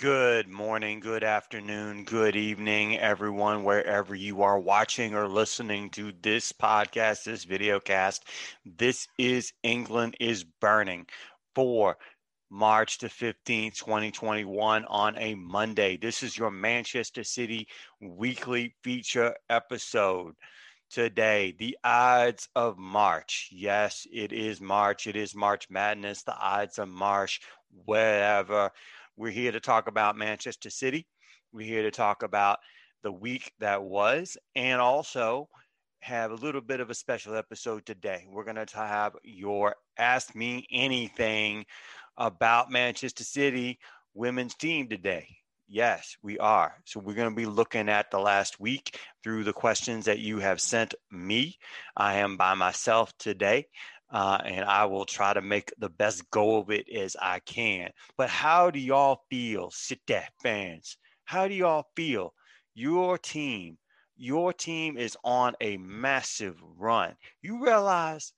Good morning, good afternoon, good evening, everyone, wherever you are watching or listening to this podcast, this video cast. This is England is Burning for March the 15th, 2021, on a Monday. This is your Manchester City weekly feature episode. Today, the odds of March. Yes, it is March. It is March Madness. The odds of March, wherever we're here to talk about Manchester City. We're here to talk about the week that was and also have a little bit of a special episode today. We're going to have your Ask Me Anything about Manchester City women's team today. Yes, we are. So we're going to be looking at the last week through the questions that you have sent me. I am by myself today uh, and I will try to make the best go of it as I can. But how do y'all feel, sit City fans? How do y'all feel? Your team, your team is on a massive run. You realize,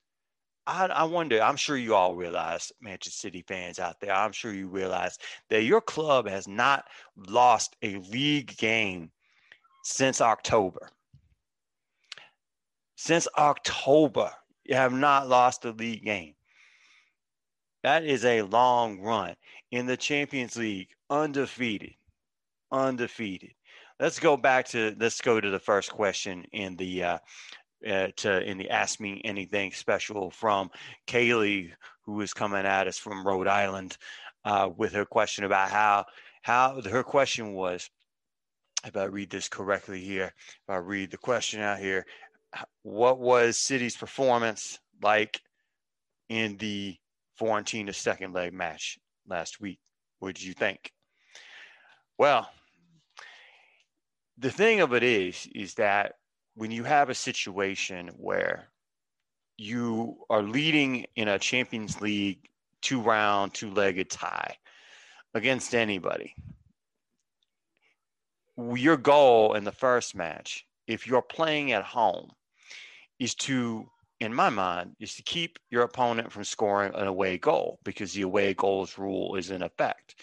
I, I wonder, I'm sure you all realize, Manchester City fans out there, I'm sure you realize that your club has not lost a league game since October. Since October you have not lost a league game. That is a long run in the Champions League, undefeated, undefeated. Let's go back to let's go to the first question in the uh, uh, to in the Ask Me Anything special from Kaylee, who is coming at us from Rhode Island, uh, with her question about how how her question was. If I read this correctly here, if I read the question out here, what was City's performance like in the Fiorentina second leg match last week? What did you think? Well, the thing of it is, is that when you have a situation where you are leading in a Champions League two round, two legged tie against anybody, your goal in the first match, if you're playing at home, is to, in my mind, is to keep your opponent from scoring an away goal because the away goals rule is in effect.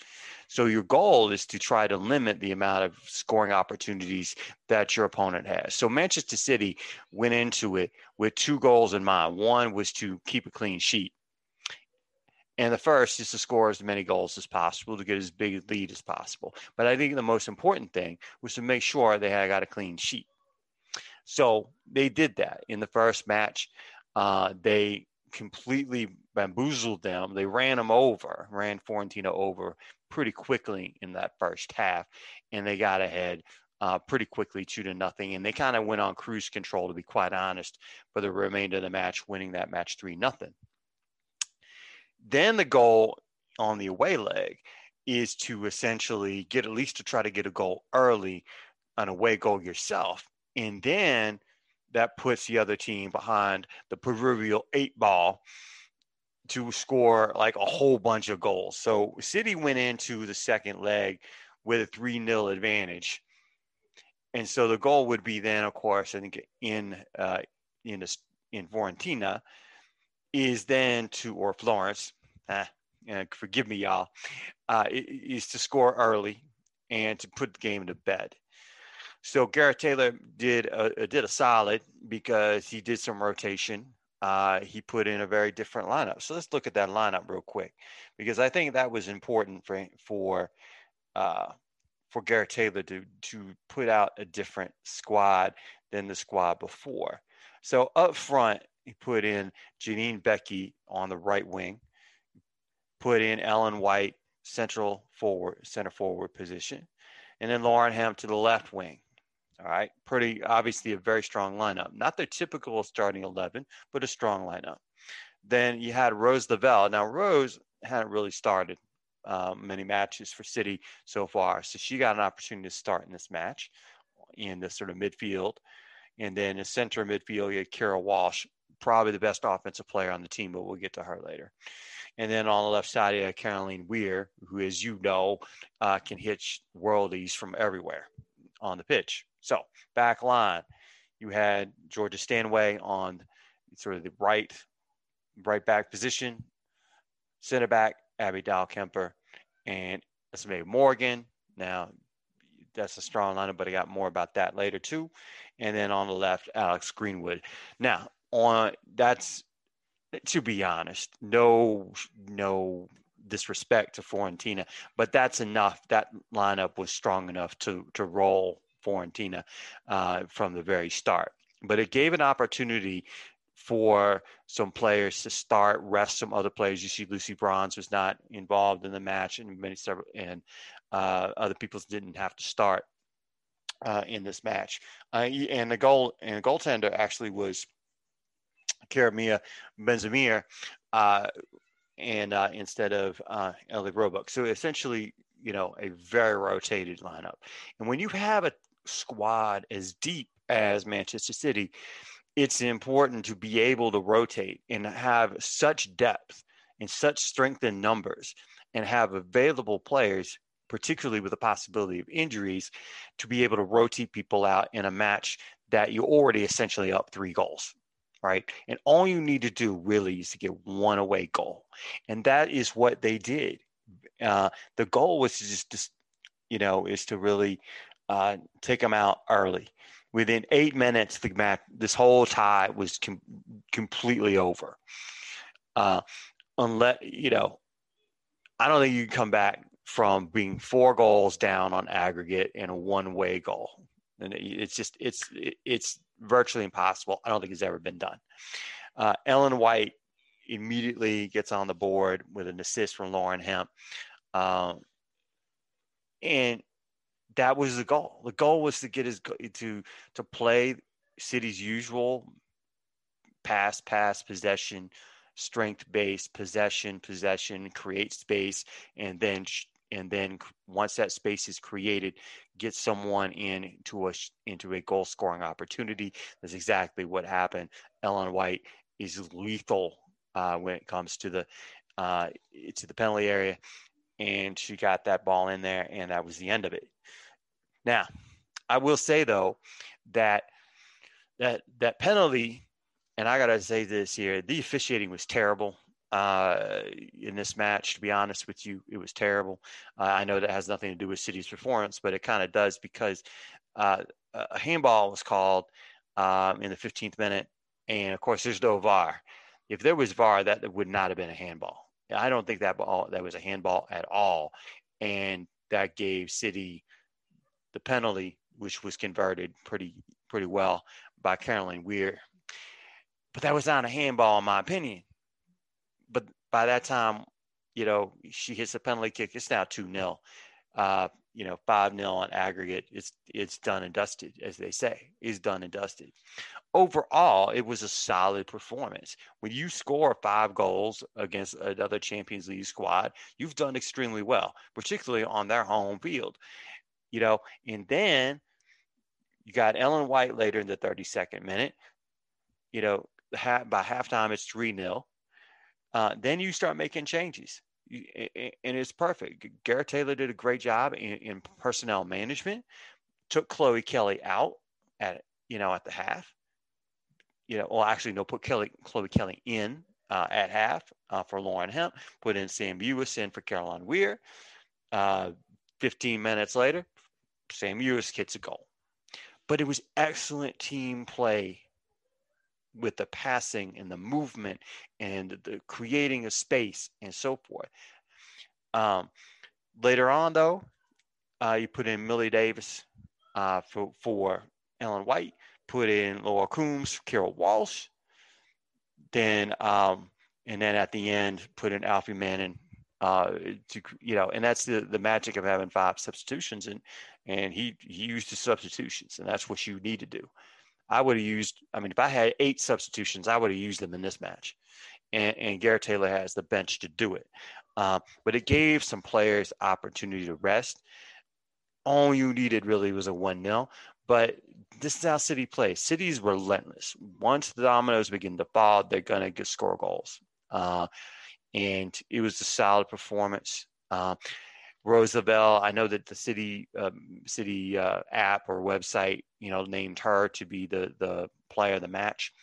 So your goal is to try to limit the amount of scoring opportunities that your opponent has. So Manchester City went into it with two goals in mind. One was to keep a clean sheet. And the first is to score as many goals as possible to get as big a lead as possible. But I think the most important thing was to make sure they had got a clean sheet. So they did that in the first match. Uh, they completely bamboozled them. They ran them over, ran Fiorentina over pretty quickly in that first half, and they got ahead uh, pretty quickly, two to nothing. And they kind of went on cruise control, to be quite honest, for the remainder of the match, winning that match three nothing. Then the goal on the away leg is to essentially get at least to try to get a goal early, an away goal yourself, and then that puts the other team behind the proverbial eight ball to score like a whole bunch of goals. So City went into the second leg with a 3 0 advantage. And so the goal would be then, of course, I think in uh, in the, in Fiorentina is then to or Florence, uh, forgive me, y'all, uh, is to score early and to put the game to bed. So Gareth Taylor did a, did a solid because he did some rotation. Uh, he put in a very different lineup. So let's look at that lineup real quick because I think that was important for for uh, for Gareth Taylor to to put out a different squad than the squad before. So up front, he put in Janine Beckie on the right wing, put in Ellen White central forward center forward position, and then Lauren Hemp to the left wing. All right, pretty obviously a very strong lineup. Not the typical starting 11, but a strong lineup. Then you had Rose Lavelle. Now, Rose hadn't really started um, many matches for City so far, so she got an opportunity to start in this match in the sort of midfield. And then in center midfield, you had Keira Walsh, probably the best offensive player on the team, but we'll get to her later. And then on the left side, you had Caroline Weir, who, as you know, uh, can hit worldies from everywhere on the pitch. So back line, you had Georgia Stanway on sort of the right right back position, center back Abby Dahlkemper, and That's Morgan. Now, that's a strong lineup, but I got more about that later too. And then on the left, Alex Greenwood. Now, on that's to be honest, no, no disrespect to Fiorentina, but that's enough. That lineup was strong enough to to roll Fiorentina uh, from the very start. But it gave an opportunity for some players to start, rest some other players. You see, Lucy Bronze was not involved in the match, and many several and uh, other people didn't have to start uh, in this match. Uh, and the goal and the goaltender actually was Karima Benameur, uh, and uh, instead of uh, Ellie Roebuck. So essentially, you know, a very rotated lineup. And when you have a squad as deep as Manchester City, it's important to be able to rotate and have such depth and such strength in numbers and have available players particularly with the possibility of injuries to be able to rotate people out in a match that you're already essentially up three goals right? And all you need to do really is to get one away goal. And that is what they did. Uh, the goal was to just, just you know is to really uh, take them out early within eight minutes, the match, this whole tie was com- completely over. Uh, unless you know, I don't think you can come back from being four goals down on aggregate and a one-way goal, and it's just it's it's virtually impossible. I don't think it's ever been done. Uh, Ellen White immediately gets on the board with an assist from Lauren Hemp. Um, and that was the goal. The goal was to get his to to play City's usual pass, pass, possession, strength based possession, possession, create space, and then and then once that space is created, get someone into a into a goal scoring opportunity. That's exactly what happened. Ellen White is lethal uh, when it comes to the uh, to the penalty area, and she got that ball in there, and that was the end of it. Now, I will say though that that that penalty, and I gotta say this here, the officiating was terrible uh, in this match. To be honest with you, it was terrible. Uh, I know that has nothing to do with City's performance, but it kind of does because uh, a handball was called um, in the 15th minute, and of course, there's no VAR. If there was VAR, that would not have been a handball. I don't think that ball that was a handball at all, and that gave City the penalty, which was converted pretty pretty well by Caroline Weir. But that was not a handball, in my opinion. But by that time, you know, she hits the penalty kick. It's now 2 0. Uh, you know, 5 0 on aggregate. It's, it's done and dusted, as they say. is done and dusted. Overall, it was a solid performance. When you score five goals against another Champions League squad, you've done extremely well, particularly on their home field you know, and then you got Ellen White later in the 32nd minute. You know, by halftime it's 3 0. Uh, then you start making changes. And it's perfect. Gareth Taylor did a great job in, in, personnel management. Took Chloe Kelly out at you know at the half. You know, well actually no, put Kelly Chloe Kelly in uh, at half uh, for Lauren Hemp. Put in Sam Mewis in for Caroline Weir. Uh, 15 minutes later, Sam Mewis hits a goal. But it was excellent team play with the passing and the movement and the creating of space and so forth. Um, later on, though, uh, you put in Millie Davis uh, for, for Ellen White, put in Laura Coombs, Carol Walsh, then um, and then at the end put in Aoife Mannion uh, to you know, and that's the the magic of having five substitutions, and and he he used the substitutions, and that's what you need to do. I would have used. I mean, if I had eight substitutions, I would have used them in this match, and and Gareth Taylor has the bench to do it. Uh, but it gave some players opportunity to rest. All you needed really was a one 0 but this is how City plays. City's relentless. Once the dominoes begin to fall, they're gonna get score goals. Uh, and it was a solid performance. Uh, Rose Lavelle, I know that the city um, city uh, app or website, you know, named her to be the the player of the match.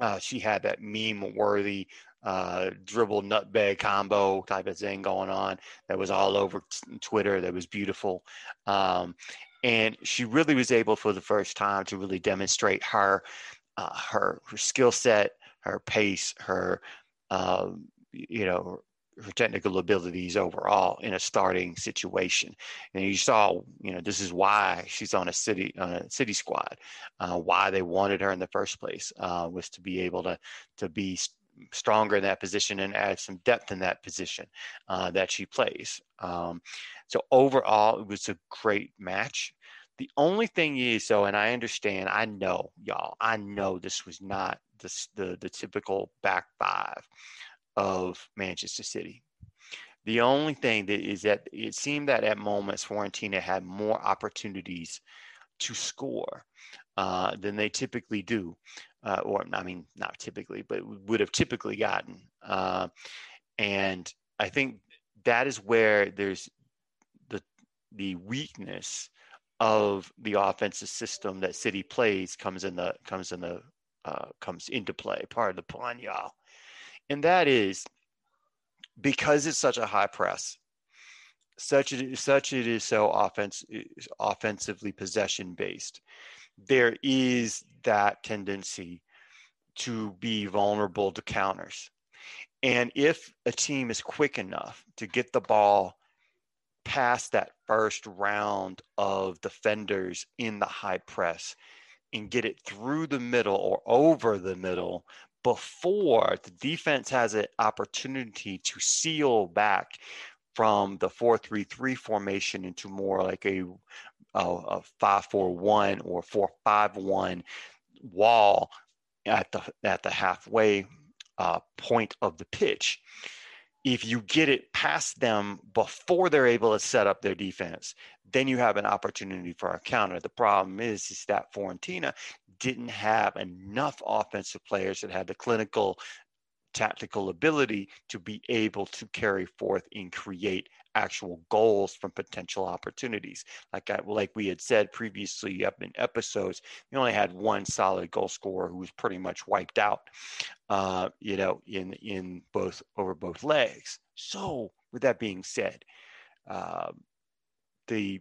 Uh, she had that meme worthy uh, dribble nutbag combo type of thing going on that was all over t- Twitter. That was beautiful. Um, and she really was able for the first time to really demonstrate her uh, her her skill set, her pace, her uh, you know her technical abilities overall in a starting situation. And you saw, you know, this is why she's on a city on a city squad. Uh, why they wanted her in the first place uh, was to be able to to be stronger in that position and add some depth in that position uh, that she plays. Um, so overall, it was a great match. The only thing is, though, and I understand, I know, y'all, I know this was not the, the, the typical back five of Manchester City. The only thing that is that it seemed that at moments Fiorentina had more opportunities to score uh, than they typically do, uh, or I mean, not typically, but would have typically gotten. Uh, and I think that is where there's the the weakness of the offensive system that City plays comes in the comes in the uh, comes into play. Part of the plan, y'all and that is because it's such a high press, such it, such it is so offense, offensively possession based. There is that tendency to be vulnerable to counters. And if a team is quick enough to get the ball past that first round of defenders in the high press and get it through the middle or over the middle before the defense has an opportunity to seal back from the 4-3-3 formation into more like a, a, a 5-4-1 or 4-5-1 wall at the at the halfway uh, point of the pitch. If you get it past them before they're able to set up their defense, then you have an opportunity for a counter. The problem is, is that Fiorentina didn't have enough offensive players that had the clinical tactical ability to be able to carry forth and create actual goals from potential opportunities. Like I, like we had said previously up in episodes, we only had one solid goal scorer who was pretty much wiped out, uh, you know, in in both over both legs. So with that being said, uh, the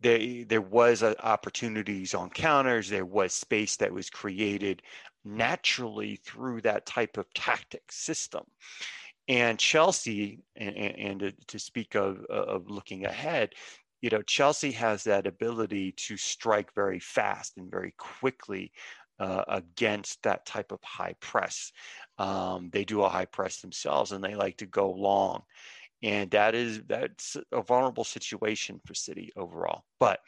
there, there was uh, opportunities on counters. There was space that was created naturally through that type of tactic system. And Chelsea, and, and to, to speak of, of looking ahead, you know, Chelsea has that ability to strike very fast and very quickly uh, against that type of high press. Um, they do a high press themselves and they like to go long and that is that's a vulnerable situation for City overall. But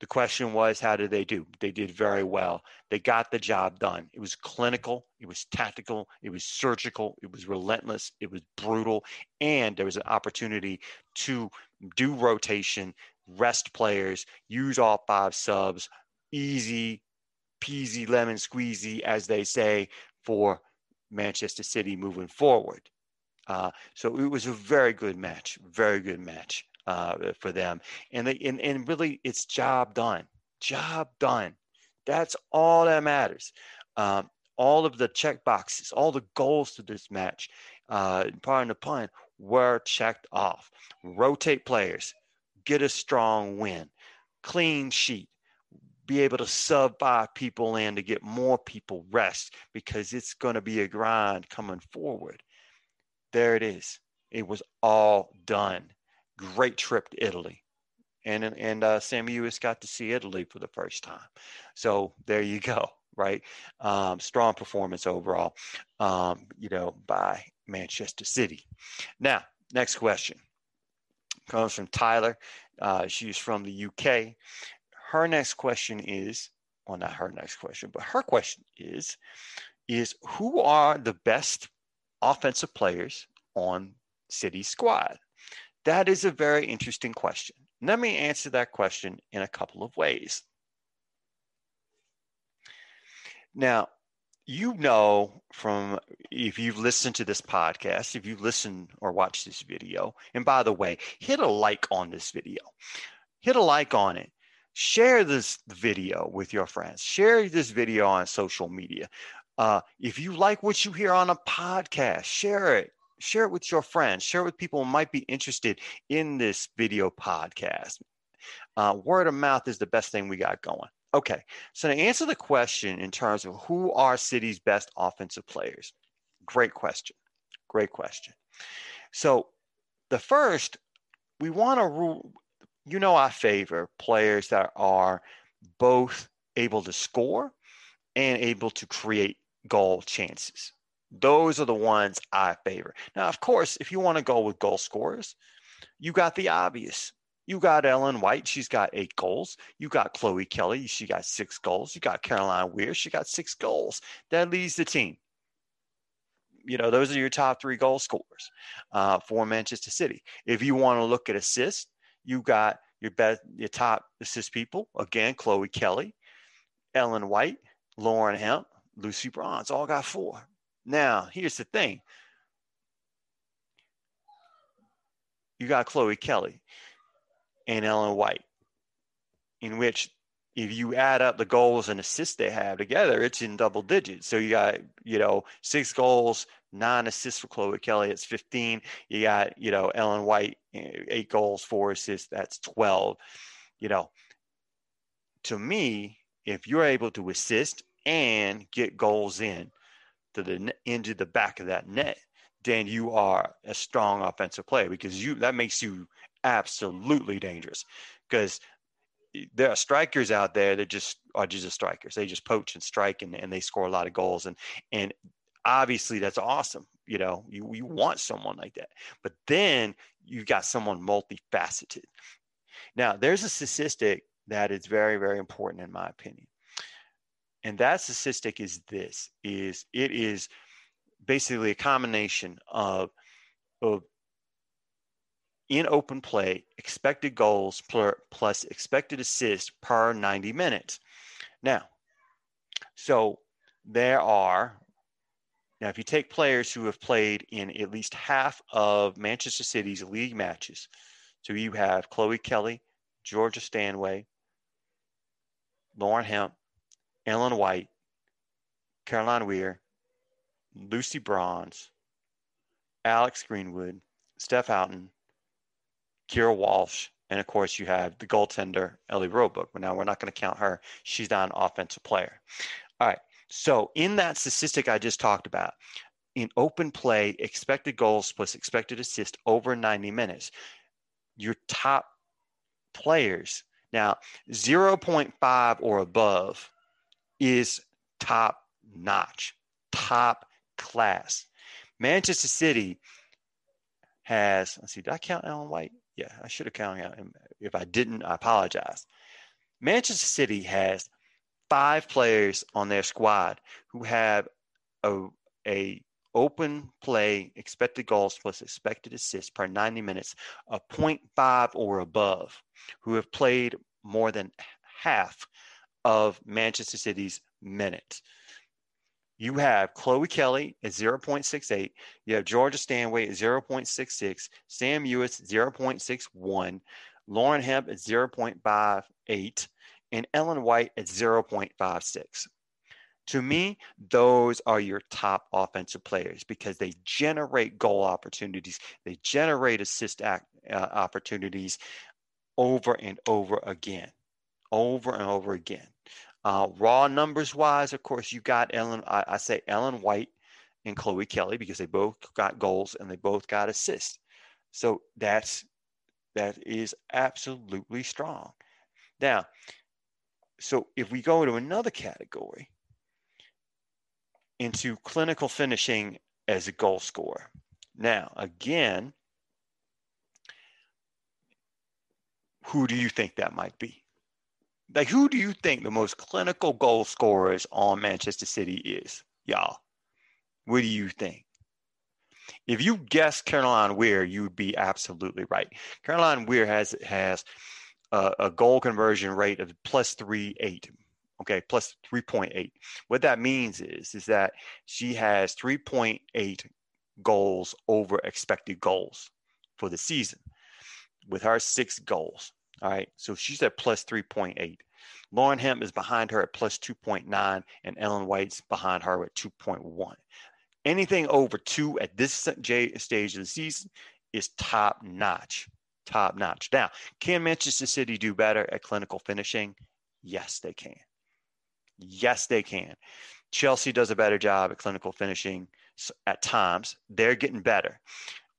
the question was, how did they do? They did very well. They got the job done. It was clinical, it was tactical, it was surgical, it was relentless, it was brutal, and there was an opportunity to do rotation, rest players, use all five subs, easy peasy lemon squeezy, as they say, for Manchester City moving forward. Uh, so it was a very good match, very good match uh, for them. And they and, and really, it's job done, job done. That's all that matters. Um, all of the check boxes, all the goals to this match, uh, pardon the pun, were checked off. Rotate players, get a strong win, clean sheet, be able to sub five people in to get more people rest because it's going to be a grind coming forward there it is. It was all done. Great trip to Italy. And, and uh, Sam Mewis got to see Italy for the first time. So there you go, right? Um, strong performance overall, um, you know, by Manchester City. Now, next question comes from Tyler. Uh, she's from the UK. Her next question is, well, not her next question, but her question is, is who are the best offensive players on City squad? That is a very interesting question. Let me answer that question in a couple of ways. Now, you know from if you've listened to this podcast, if you listen or watch this video, and by the way, hit a like on this video. Hit a like on it share this video with your friends. Share this video on social media. Uh, if you like what you hear on a podcast, share it. Share it with your friends. Share it with people who might be interested in this video podcast. Uh, word of mouth is the best thing we got going. Okay, so to answer the question in terms of who are City's best offensive players, great question. Great question. So the first, we want to rule, you know, I favor players that are both able to score and able to create goal chances. Those are the ones I favor. Now, of course, if you want to go with goal scorers, you got the obvious. You got Ellen White, she's got eight goals. You got Chloe Kelly, she got six goals. You got Caroline Weir, she got six goals. That leads the team. You know, those are your top three goal scorers uh, for Manchester City. If you want to look at assists, you got your best, your top assist people. Again, Chloe Kelly, Ellen White, Lauren Hemp, Lucy Bronze, all got four. Now, here's the thing. You got Chloe Kelly and Ellen White, in which if you add up the goals and assists they have together, it's in double digits. So you got, you know, six goals, nine assists for Chloe Kelly. It's 15. You got, you know, Ellen White, eh, eight goals, four assists. That's 12. You know, to me, if you're able to assist and get goals in to the into the back of that net, then you are a strong offensive player because you that makes you absolutely dangerous because there are strikers out there that just are just strikers. They just poach and strike and, and they score a lot of goals. And and obviously that's awesome. You know, you, you want someone like that. But then you've got someone multifaceted. Now there's a statistic that is very, very important in my opinion. And that statistic is this is it is basically a combination of of in open play, expected goals plus expected assists per 90 minutes. Now, so there are, now if you take players who have played in at least half of Manchester City's league matches, so you have Chloe Kelly, Georgia Stanway, Lauren Hemp, Ellen White, Caroline Weir, Lucy Bronze, Alex Greenwood, Steph Houghton, Keira Walsh, and of course you have the goaltender Ellie Roebuck. But now we're not going to count her; she's not an offensive player. All right. So in that statistic I just talked about, in open play, expected goals plus expected assist over 90 minutes, your top players now 0.5 or above is top notch, top class. Manchester City has, let's see, did I count Ellen White? Yeah, I should have counted him. If I didn't, I apologize. Manchester City has five players on their squad who have a, a open play expected goals plus expected assists per 90 minutes of 0.5 or above who have played more than half of Manchester City's minutes. You have Chloe Kelly at 0.68. You have Georgia Stanway at 0.66. Sam Mewis 0.61. Lauren Hemp at 0.58. And Ellen White at 0.56. To me, those are your top offensive players because they generate goal opportunities, they generate assist act, uh, opportunities over and over again. Over and over again. Uh, raw numbers wise, of course, you got Ellen. I, I, say Ellen White and Chloe Kelly because they both got goals and they both got assists. So that's that is absolutely strong. Now, so if we go to another category into clinical finishing as a goal scorer. Now, again, who do you think that might be? Like, who do you think the most clinical goal scorers on Manchester City is, y'all? What do you think? If you guess Caroline Weir, you'd be absolutely right. Caroline Weir has has a, a goal conversion rate of plus three eight. Okay, plus three point eight. What that means is is that she has three point eight goals over expected goals for the season, with her six goals. All right, so she's at plus 3.8. Lauren Hemp is behind her at plus 2.9, and Ellen White's behind her at 2.1. Anything over two at this stage of the season is top notch. Top notch. Now, can Manchester City do better at clinical finishing? Yes, they can. Yes, they can. Chelsea does a better job at clinical finishing at times. They're getting better.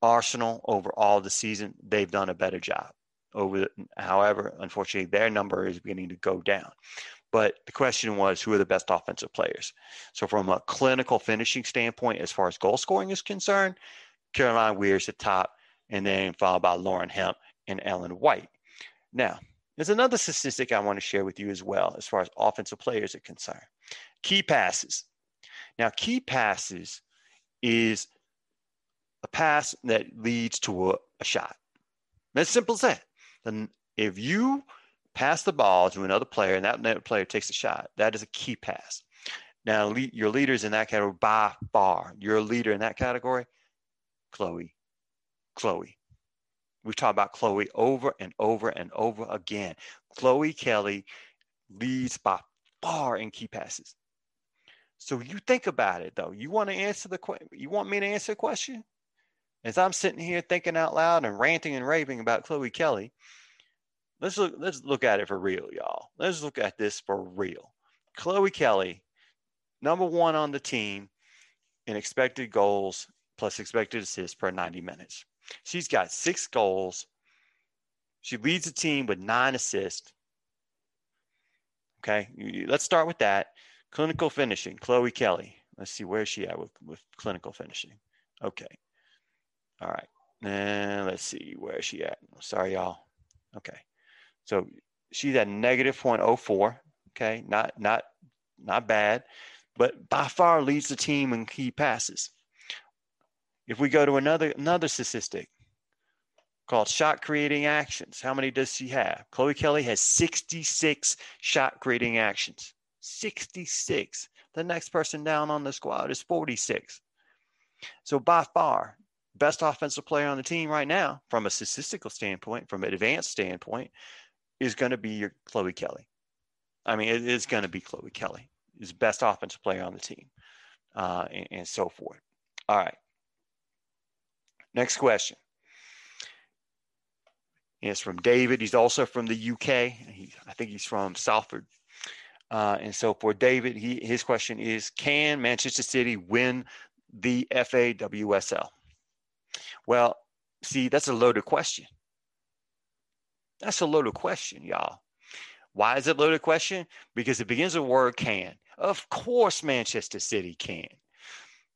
Arsenal, over all the season, they've done a better job. Over, however, unfortunately, their number is beginning to go down. But the question was, who are the best offensive players? So, from a clinical finishing standpoint, as far as goal scoring is concerned, Caroline Weir's at top, and then followed by Lauren Hemp and Ellen White. Now, there's another statistic I want to share with you as well, as far as offensive players are concerned. Key passes. Now, key passes is a pass that leads to a, a shot. As simple as that. Then if you pass the ball to another player and that player takes a shot, that is a key pass. Now, your leaders in that category by far, you're a leader in that category, Chloe. Chloe. We've talked about Chloe over and over and over again. Chloe Kelly leads by far in key passes. So you think about it though. You want to answer the question. You want me to answer the question? As I'm sitting here thinking out loud and ranting and raving about Chloe Kelly, let's look. Let's look at it for real, y'all. Let's look at this for real. Chloe Kelly, number one on the team in expected goals plus expected assists per 90 minutes. She's got six goals. She leads the team with nine assists. Okay, let's start with that. Clinical finishing, Chloe Kelly. Let's see where is she at with, with clinical finishing. Okay. All right. And let's see where is she at. Sorry, y'all. Okay. So she's at negative 0.04. Okay. Not not not bad, but by far leads the team in key passes. If we go to another another statistic called shot creating actions, how many does she have? Chloe Kelly has 66 shot creating actions. 66. The next person down on the squad is 46. So by far, best offensive player on the team right now, from a statistical standpoint, from an advanced standpoint, is going to be your Chloe Kelly. I mean, it is going to be Chloe Kelly, is best offensive player on the team, uh, and, and so forth. All right. Next question. It's from David. He's also from the UK. He, I think he's from Salford, uh, and so for David, he, his question is Can Manchester City win the FAWSL? Well, see, that's a loaded question. That's a loaded question, y'all. Why is it loaded question? Because it begins with the word can. Of course, Manchester City can.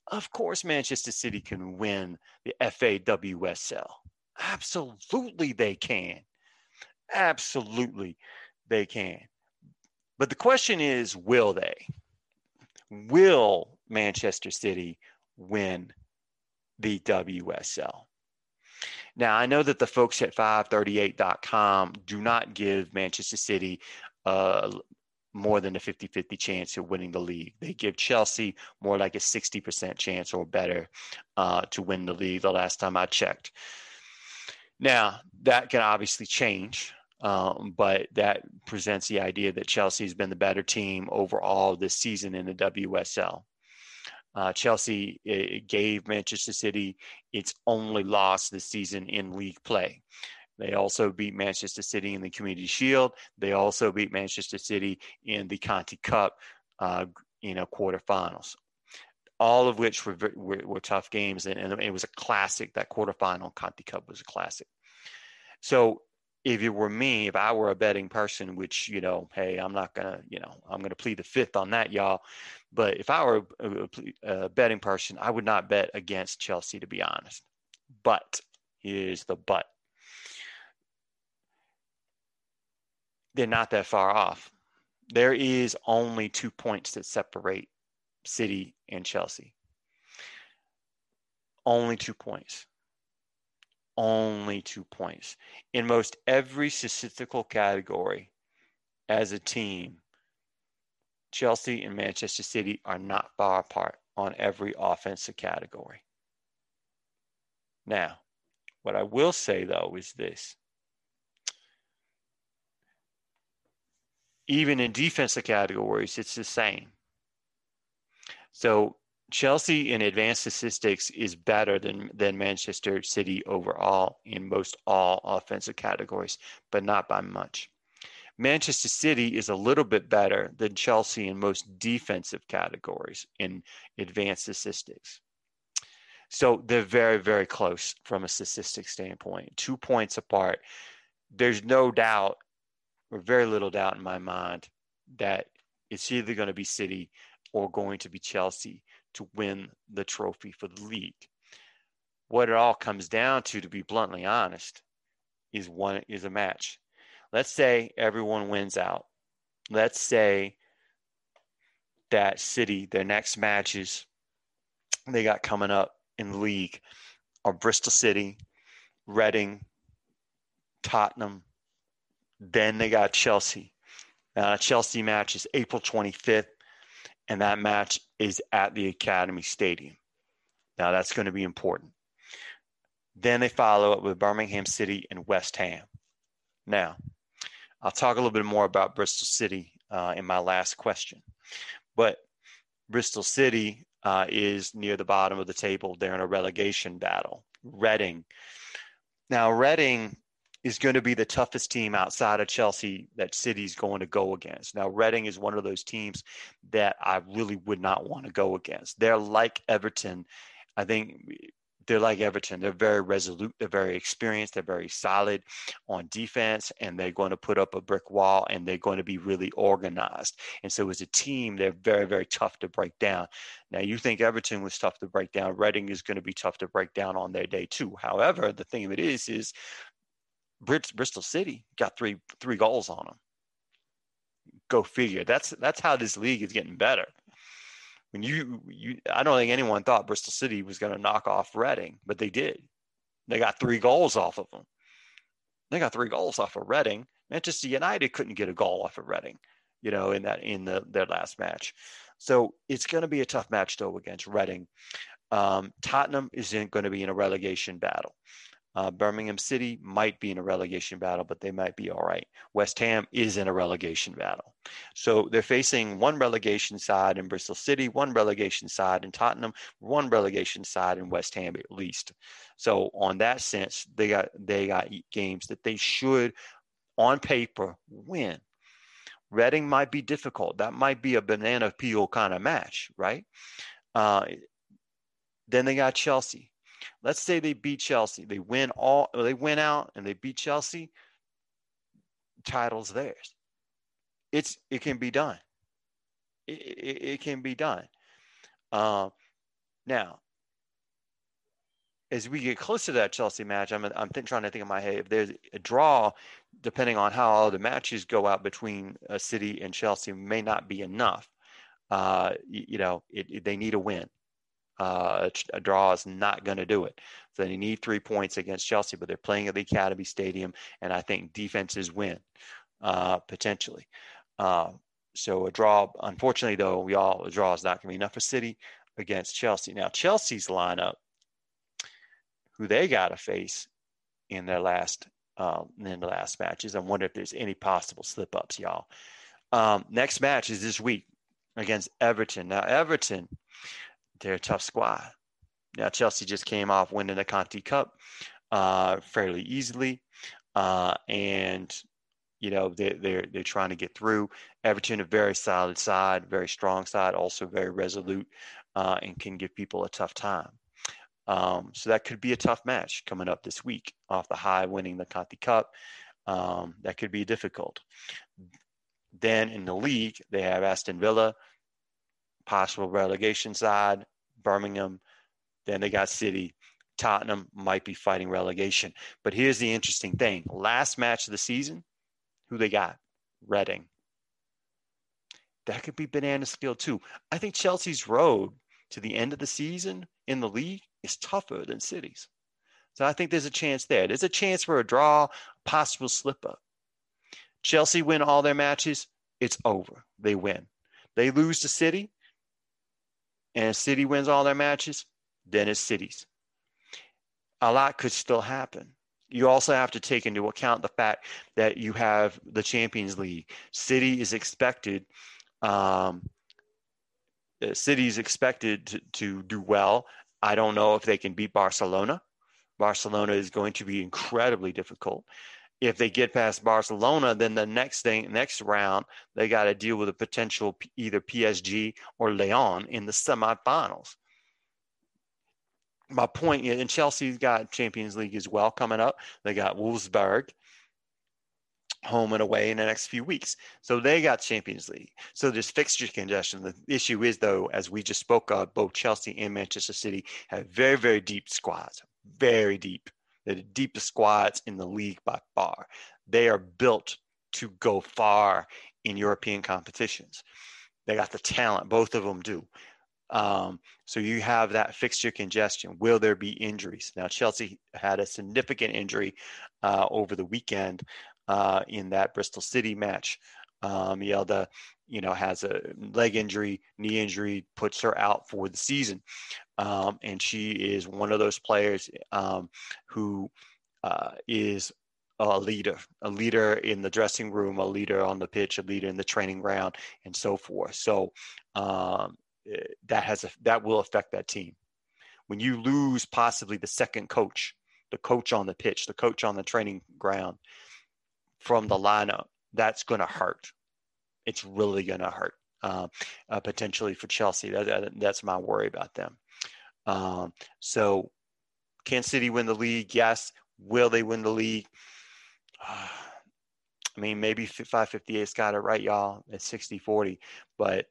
Of course, Manchester City can win the FAWSL. Absolutely, they can. Absolutely, they can. But the question is, will they? Will Manchester City win the WSL? Now, I know that the folks at 538.com do not give Manchester City more than a 50 50 chance of winning the league. They give Chelsea more like a 60% chance or better uh, to win the league the last time I checked. Now, that can obviously change. Um, but that presents the idea that Chelsea has been the better team overall this season in the WSL. Uh, Chelsea gave Manchester City its only loss this season in league play. They also beat Manchester City in the Community Shield. They also beat Manchester City in the Conti Cup, uh, you know, quarterfinals. All of which were, were, were tough games, and, and, it was a classic. That quarterfinal Conti Cup was a classic. So if it were me, if I were a betting person, which, you know, hey, I'm not going to, you know, I'm going to plead the fifth on that, y'all. But if I were a, a, a, betting person, I would not bet against Chelsea, to be honest. But here's the but they're not that far off. There is only two points that separate City and Chelsea. Only two points only two points. In most every statistical category as a team, Chelsea and Manchester City are not far apart on every offensive category. Now, what I will say though is this even in defensive categories, it's the same. So Chelsea in advanced statistics is better than, than Manchester City overall in most all offensive categories, but not by much. Manchester City is a little bit better than Chelsea in most defensive categories in advanced statistics. So they're very, very close from a statistic standpoint, two points apart. There's no doubt, or very little doubt in my mind, that it's either going to be City or going to be Chelsea to win the trophy for the league. What it all comes down to, to be bluntly honest, is one is a match. Let's say everyone wins out. Let's say that City, their next matches they got coming up in the league are Bristol City, Reading, Tottenham. Then they got Chelsea. Now, Chelsea match is April 25th and that match is at the Academy Stadium. Now, that's going to be important. Then they follow up with Birmingham City and West Ham. Now, I'll talk a little bit more about Bristol City uh, in my last question. But Bristol City uh, is near the bottom of the table. They're in a relegation battle. Reading. Now, Reading is going to be the toughest team outside of Chelsea that City's going to go against. Now, Reading is one of those teams that I really would not want to go against. They're like Everton. I think they're like Everton. They're very resolute. They're very experienced. They're very solid on defense, and they're going to put up a brick wall, and they're going to be really organized. And so, as a team, they're very, very tough to break down. Now, you think Everton was tough to break down. Reading is going to be tough to break down on their day too. However, the thing of it is, is Bristol City got three three goals on them. Go figure. That's that's how this league is getting better. When you you, I don't think anyone thought Bristol City was going to knock off Reading, but they did. They got three goals off of them. They got three goals off of Reading. Manchester United couldn't get a goal off of Reading, you know, in that in the their last match. So it's going to be a tough match though against Reading. Um, Tottenham is not going to be in a relegation battle. Uh, Birmingham City might be in a relegation battle, but they might be all right. West Ham is in a relegation battle. So they're facing one relegation side in Bristol City, one relegation side in Tottenham, one relegation side in West Ham at least. So on that sense, they got they got games that they should on paper win. Reading might be difficult. That might be a banana peel kind of match, right? Uh, then they got Chelsea let's say they beat Chelsea, they win all, they win out and they beat Chelsea, title's theirs. It's it can be done. It, it, it can be done. Uh, now, as we get closer to that Chelsea match, I'm I'm think, trying to think in my head if there's a draw, depending on how all the matches go out between a City and Chelsea, may not be enough. Uh, you, you know, it, it, they need a win. Uh, a, draw is not going to do it. So they need three points against Chelsea, but they're playing at the Academy Stadium, and I think defenses win uh, potentially. Uh, so a draw, unfortunately, though, we all a draw is not going to be enough for City against Chelsea. Now Chelsea's lineup, who they got to face in their last um, in the last matches. I wonder if there's any possible slip ups, y'all. Um, next match is this week against Everton. Now Everton they're a tough squad. Now Chelsea just came off winning the Conti Cup uh, fairly easily, uh, and you know they, they're they're trying to get through. Everton a very solid side, very strong side, also very resolute, uh, and can give people a tough time. Um, so that could be a tough match coming up this week off the high winning the Conti Cup. Um, that could be difficult. Then in the league, they have Aston Villa, possible relegation side, Birmingham, then they got City. Tottenham might be fighting relegation. But here's the interesting thing last match of the season, who they got? Reading. That could be banana field too. I think Chelsea's road to the end of the season in the league is tougher than City's. So I think there's a chance there. There's a chance for a draw, possible slip up. Chelsea win all their matches, it's over. They win. They lose to City, and City wins all their matches, then it's City's. A lot could still happen. you also have to take into account the fact that you have the Champions League. City is expected, um, City is expected to, to do well. I don't know if they can beat Barcelona. Barcelona is going to be incredibly difficult. If they get past Barcelona, then the next thing, next round, they got to deal with a potential either PSG or Lyon in the semifinals my point, and Chelsea's got Champions League as well coming up. They got Wolfsburg home and away in the next few weeks. So they got Champions League. So there's fixture congestion. The issue is, though, as we just spoke of, both Chelsea and Manchester City have very, very deep squads, very deep. The deepest squads in the league by far. They are built to go far in European competitions. They got the talent, both of them do. Um, so you have that fixture congestion. Will there be injuries? Now, Chelsea had a significant injury uh, over the weekend uh, in that Bristol City match. Um, Mjelde, you know, has a leg injury, knee injury, puts her out for the season. Um, and she is one of those players um, who uh, is a leader, a leader in the dressing room, a leader on the pitch, a leader in the training ground, and so forth. So um, Eh, that has a, that will affect that team. When you lose possibly the second coach, the coach on the pitch, the coach on the training ground from the lineup, that's going to hurt. It's really going to hurt uh, uh, potentially for Chelsea. That, that, that's my worry about them. Um, so, can City win the league? Yes. Will they win the league? I mean, maybe 538's got it right, y'all. It's 60 40. But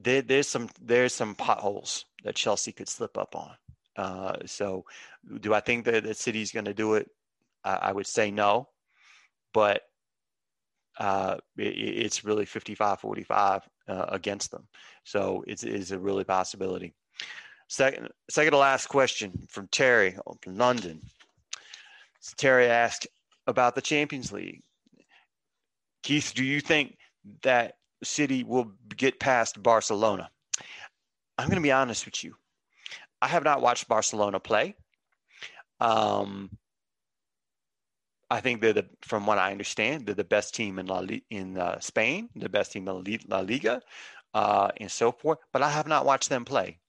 there, there's some there's some potholes that Chelsea could slip up on. Uh, so, do I think that the city's going to do it? I, I, would say no, but uh, it, it's really 55-45 uh, against them. So it's, a really possibility. Second, second to last question from Terry from London. So Terry asked about the Champions League. Keith, do you think that City will get past Barcelona. I'm going to be honest with you. I have not watched Barcelona play. Um, I think they're the, from what I understand, they're the best team in La, in uh, Spain, the best team in La Liga, uh, and so forth. But I have not watched them play,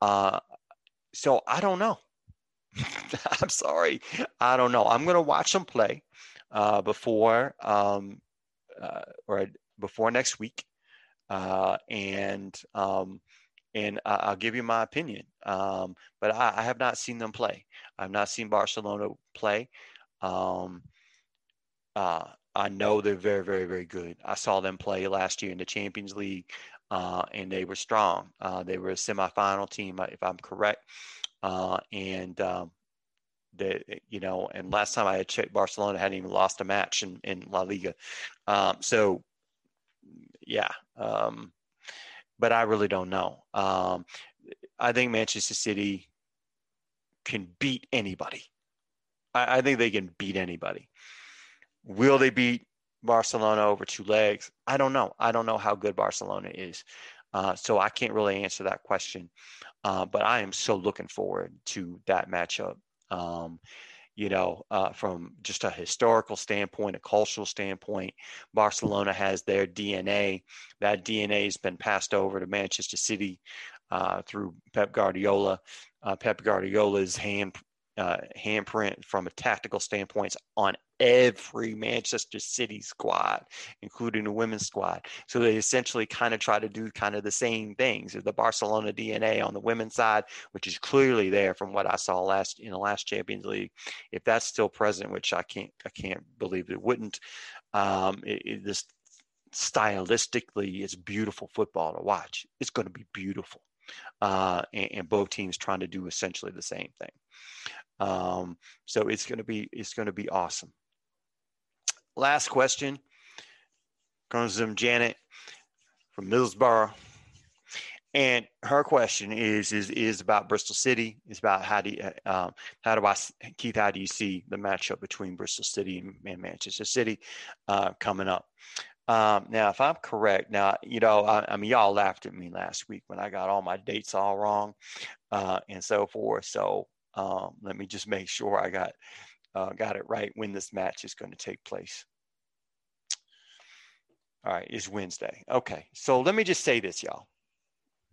uh, so I don't know. I'm sorry, I don't know. I'm going to watch them play uh, before, um, uh, or before next week, uh, and um, and I'll give you my opinion. Um, but I, I, have not seen them play. I've not seen Barcelona play. Um, uh, I know they're very, very, very good. I saw them play last year in the Champions League, uh, and they were strong. Uh, they were a semifinal team, if I'm correct. Uh, and um, they, you know, and last time I had checked, Barcelona hadn't even lost a match in, in La Liga. Um, so yeah. Um, but I really don't know. Um, I think Manchester City can beat anybody. I, I, think they can beat anybody. Will they beat Barcelona over two legs? I don't know. I don't know how good Barcelona is. Uh, so I can't really answer that question. Uh, but I am so looking forward to that matchup. Um, you know, uh, from just a historical standpoint, a cultural standpoint, Barcelona has their DNA. That DNA has been passed over to Manchester City uh, through Pep Guardiola. Uh, Pep Guardiola's hand uh, handprint from a tactical standpoint on every Manchester City squad, including the women's squad. So they essentially kind of try to do kind of the same things. The Barcelona DNA on the women's side, which is clearly there from what I saw last in the last Champions League. If that's still present, which I can't I can't believe it wouldn't. Um, it, it, this stylistically, it's beautiful football to watch. It's going to be beautiful. Uh, and, and, both teams trying to do essentially the same thing. Um, so it's going to be it's going to be awesome. Last question comes from Janet from Middlesbrough. And her question is is is about Bristol City. It's about how do you, um, how do I Keith? How do you see the matchup between Bristol City and Manchester City uh, coming up? Um, now, if I'm correct, now you know I, I, mean y'all laughed at me last week when I got all my dates all wrong uh, and so forth. So Um, let me just make sure I got uh, got it right when this match is going to take place. All right, it's Wednesday. Okay, so let me just say this, y'all.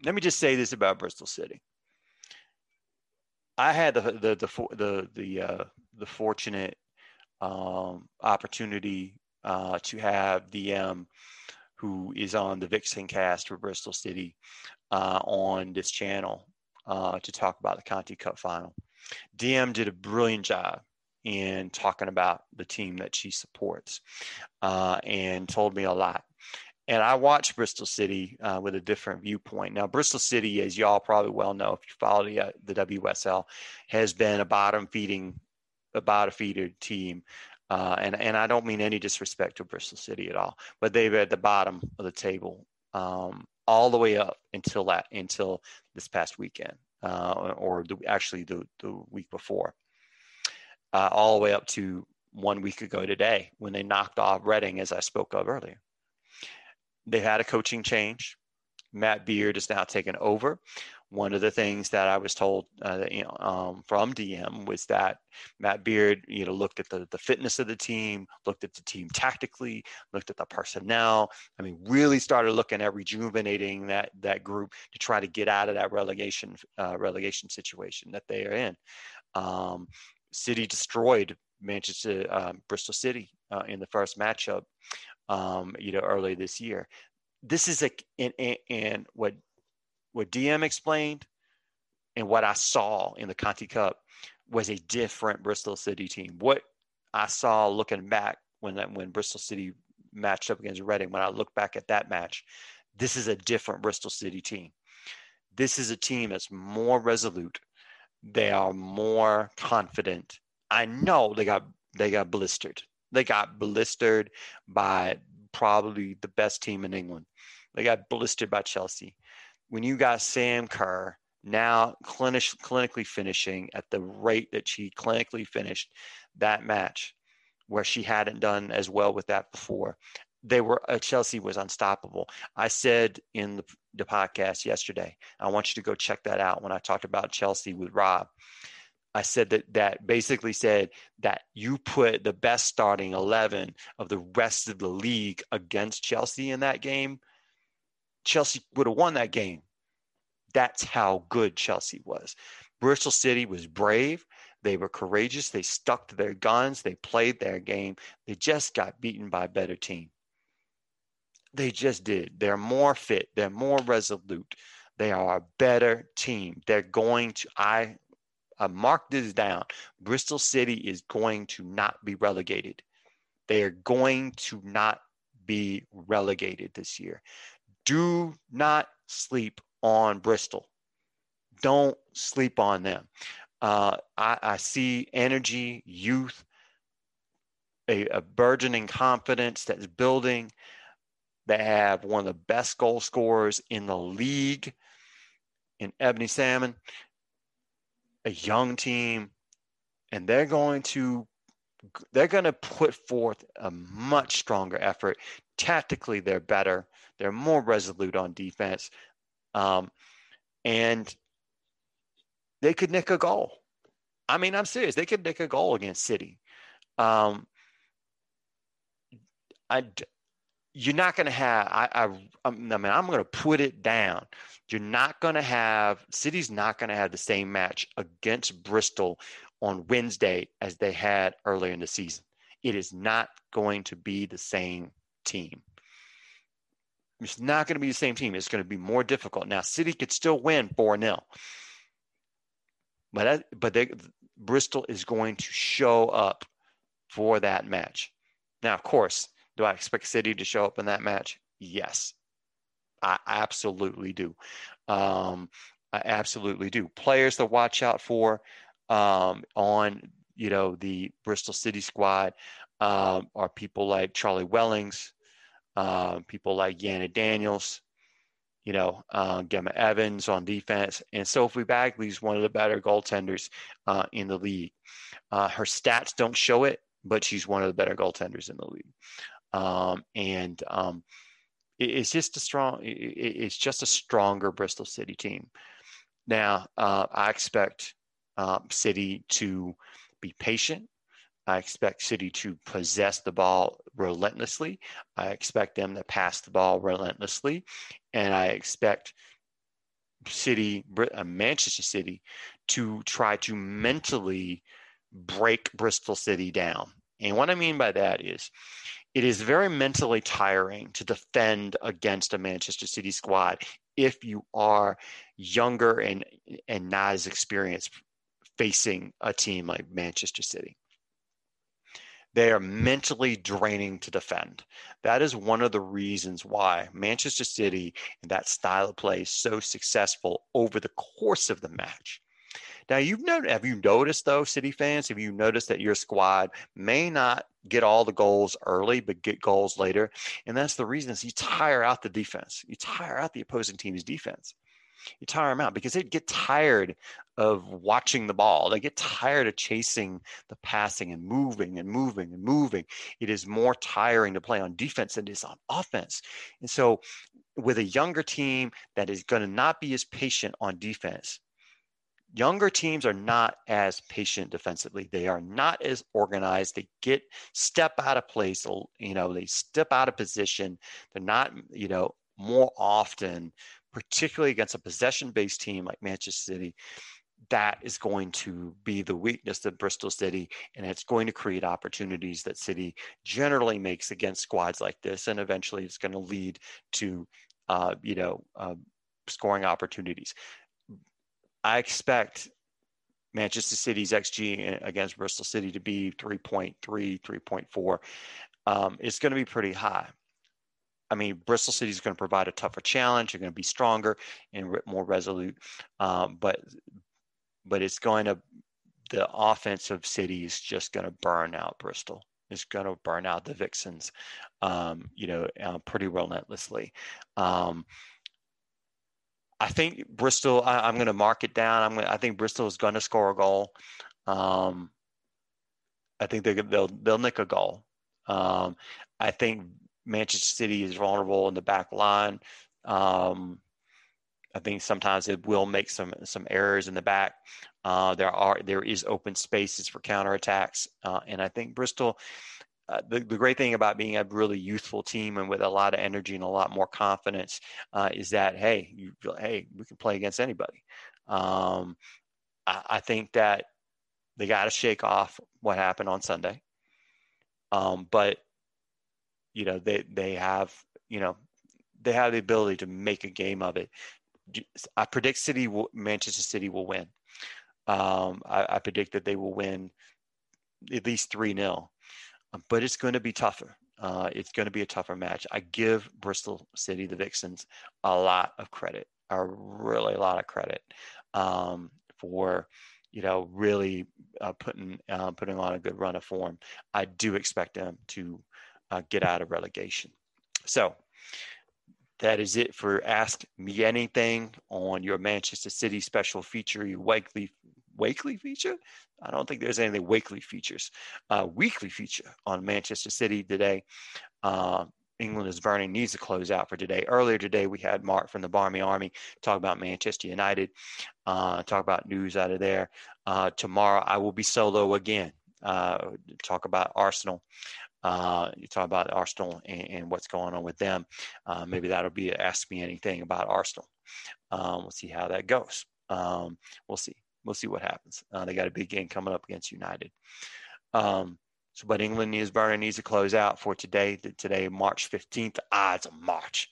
Let me just say this about Bristol City. I had the the the the the, uh, the fortunate um, opportunity uh, to have DM, who is on the Vixen cast for Bristol City, uh, on this channel uh, to talk about the Conti Cup final. DM did a brilliant job in talking about the team that she supports uh, and told me a lot. And I watched Bristol City uh, with a different viewpoint. Now, Bristol City, as y'all probably well know, if you follow the, uh, the WSL, has been a bottom feeding, a bottom feeder team. Uh, and, and I don't mean any disrespect to Bristol City at all, but they were at the bottom of the table um, all the way up until that until this past weekend, uh, or the, actually the, the week before uh, all the way up to one week ago today when they knocked off Reading, as I spoke of earlier. They had a coaching change. Matt Beard is now taken over. One of the things that I was told uh, you know, um, from DM was that Matt Beard, you know, looked at the, the fitness of the team, looked at the team tactically, looked at the personnel. I mean, really started looking at rejuvenating that that group to try to get out of that relegation uh, relegation situation that they are in. Um, City destroyed Manchester, um, Bristol City uh, in the first matchup, um, you know, early this year. This is a and, and what what DM explained and what I saw in the Conti Cup was a different Bristol City team. What I saw looking back when that when Bristol City matched up against Reading, when I look back at that match, this is a different Bristol City team. This is a team that's more resolute they are more confident. I know they got they got blistered. They got blistered by probably the best team in England. They got blistered by Chelsea. When you got Sam Kerr now clinic, clinically finishing at the rate that she clinically finished that match, where she hadn't done as well with that before, they were uh, Chelsea was unstoppable. I said in the, the podcast yesterday, I want you to go check that out when I talked about Chelsea with Rob. I said that that basically said that you put the best starting 11 of the rest of the league against Chelsea in that game, Chelsea would have won that game. That's how good Chelsea was. Bristol City was brave. They were courageous. They stuck to their guns. They played their game. They just got beaten by a better team. They just did. They're more fit. They're more resolute. They are a better team. They're going to, I, I mark this down. Bristol City is going to not be relegated. They are going to not be relegated this year. Do not sleep on Bristol. Don't sleep on them. Uh, I, I, see energy, youth, a, a burgeoning confidence that's building. They have one of the best goal scorers in the league in Ebony Salmon, a young team, and they're going to they're going to put forth a much stronger effort. Tactically, they're better. They're more resolute on defense, um, and they could nick a goal. I mean, I'm serious. They could nick a goal against City. Um, I you're not going to have I, I i mean i'm going to put it down you're not going to have city's not going to have the same match against bristol on wednesday as they had earlier in the season it is not going to be the same team it's not going to be the same team it's going to be more difficult now city could still win 4-0 but but they, bristol is going to show up for that match now of course do I expect City to show up in that match? Yes, I absolutely do. Um, I absolutely do. Players to watch out for um, on you know the Bristol City squad um, are people like Charlie Wellings, uh, people like Yana Daniels, you know, uh, Gemma Evans on defense, and Sophie Baggaley's one of the better goaltenders uh, in the league. Uh, her stats don't show it, but she's one of the better goaltenders in the league um, and um, it, it's just a strong. It, it's just a stronger Bristol City team. Now, uh, I expect um, City to be patient. I expect City to possess the ball relentlessly. I expect them to pass the ball relentlessly. And I expect City, uh, Manchester City, to try to mentally break Bristol City down. And what I mean by that is it is very mentally tiring to defend against a Manchester City squad if you are younger and and not as experienced facing a team like Manchester City. They are mentally draining to defend. That is one of the reasons why Manchester City and that style of play is so successful over the course of the match. Now, you've noted, have you noticed though, City fans, have you noticed that your squad may not get all the goals early, but get goals later? And that's the reason is you tire out the defense. You tire out the opposing team's defense. You tire them out because they get tired of watching the ball. They get tired of chasing the passing and moving and moving and moving. It is more tiring to play on defense than it is on offense. And so, with a younger team that is going to not be as patient on defense, younger teams are not as patient defensively. They are not as organized. They get step out of place. You know, they step out of position. They're not, you know, more often, particularly against a possession-based team like Manchester City. That is going to be the weakness of Bristol City, and it's going to create opportunities that City generally makes against squads like this, and eventually it's going to lead to, uh, you know, uh, scoring opportunities. I expect Manchester City's XG against Bristol City to be 3.3, 3.4. Um, it's going to be pretty high. I mean, Bristol City is going to provide a tougher challenge. You're going to be stronger and more resolute, um, but but it's going to the offensive city is just going to burn out Bristol. It's going to burn out the Vixens, um, you know, uh, pretty relentlessly. Um, I think Bristol. I, am going to mark it down. I'm. Gonna, I think Bristol is going to score a goal. Um, I think they, they'll they'll nick a goal. Um, I think Manchester City is vulnerable in the back line. Um, I think sometimes it will make some some errors in the back. Uh, there are there is open spaces for counterattacks, uh, and I think Bristol uh, the, the great thing about being a really youthful team and with a lot of energy and a lot more confidence uh, is that hey you hey we can play against anybody um, I, I, think that they got to shake off what happened on sunday um, but you know they they have you know they have the ability to make a game of it i predict city will, manchester city will win um, I, I predict that they will win at least 3 0 but it's going to be tougher. Uh, it's going to be a tougher match. I give Bristol City, the Vixens, a lot of credit, a really a lot of credit um, for you know really uh, putting uh, putting on a good run of form. I do expect them to uh, get out of relegation. So that is it for Ask Me Anything on your Manchester City special feature, your weekly weekly feature. I don't think there's any weekly features. Uh, weekly feature on Manchester City today. Uh, England is burning needs to close out for today. Earlier today, we had Mark from the Barmy Army talk about Manchester United, uh, talk about news out of there. Uh, tomorrow, I will be solo again, uh, talk about Arsenal. Uh, you talk about Arsenal and, and, what's going on with them. Uh, maybe that'll be Ask Me Anything about Arsenal. Um, we'll see how that goes. Um, we'll see we'll see what happens. Uh, they got a big game coming up against United. Um, so, but England needs Burner needs to close out for today. Today, March 15th. Ah, it's March.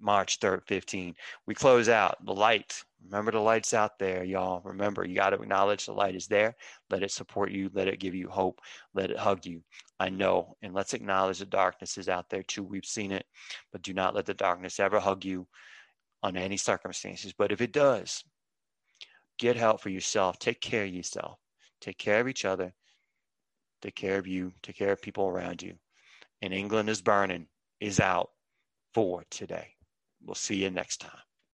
March 3rd, 15. We close out the light. Remember the light's out there, y'all. Remember, you got to acknowledge the light is there. Let it support you. Let it give you hope. Let it hug you. I know. And let's acknowledge the darkness is out there too. We've seen it, but do not let the darkness ever hug you under any circumstances. But if it does, get help for yourself. Take care of yourself. Take care of each other. Take care of you. Take care of people around you. And England is burning, is out for today. We'll see you next time.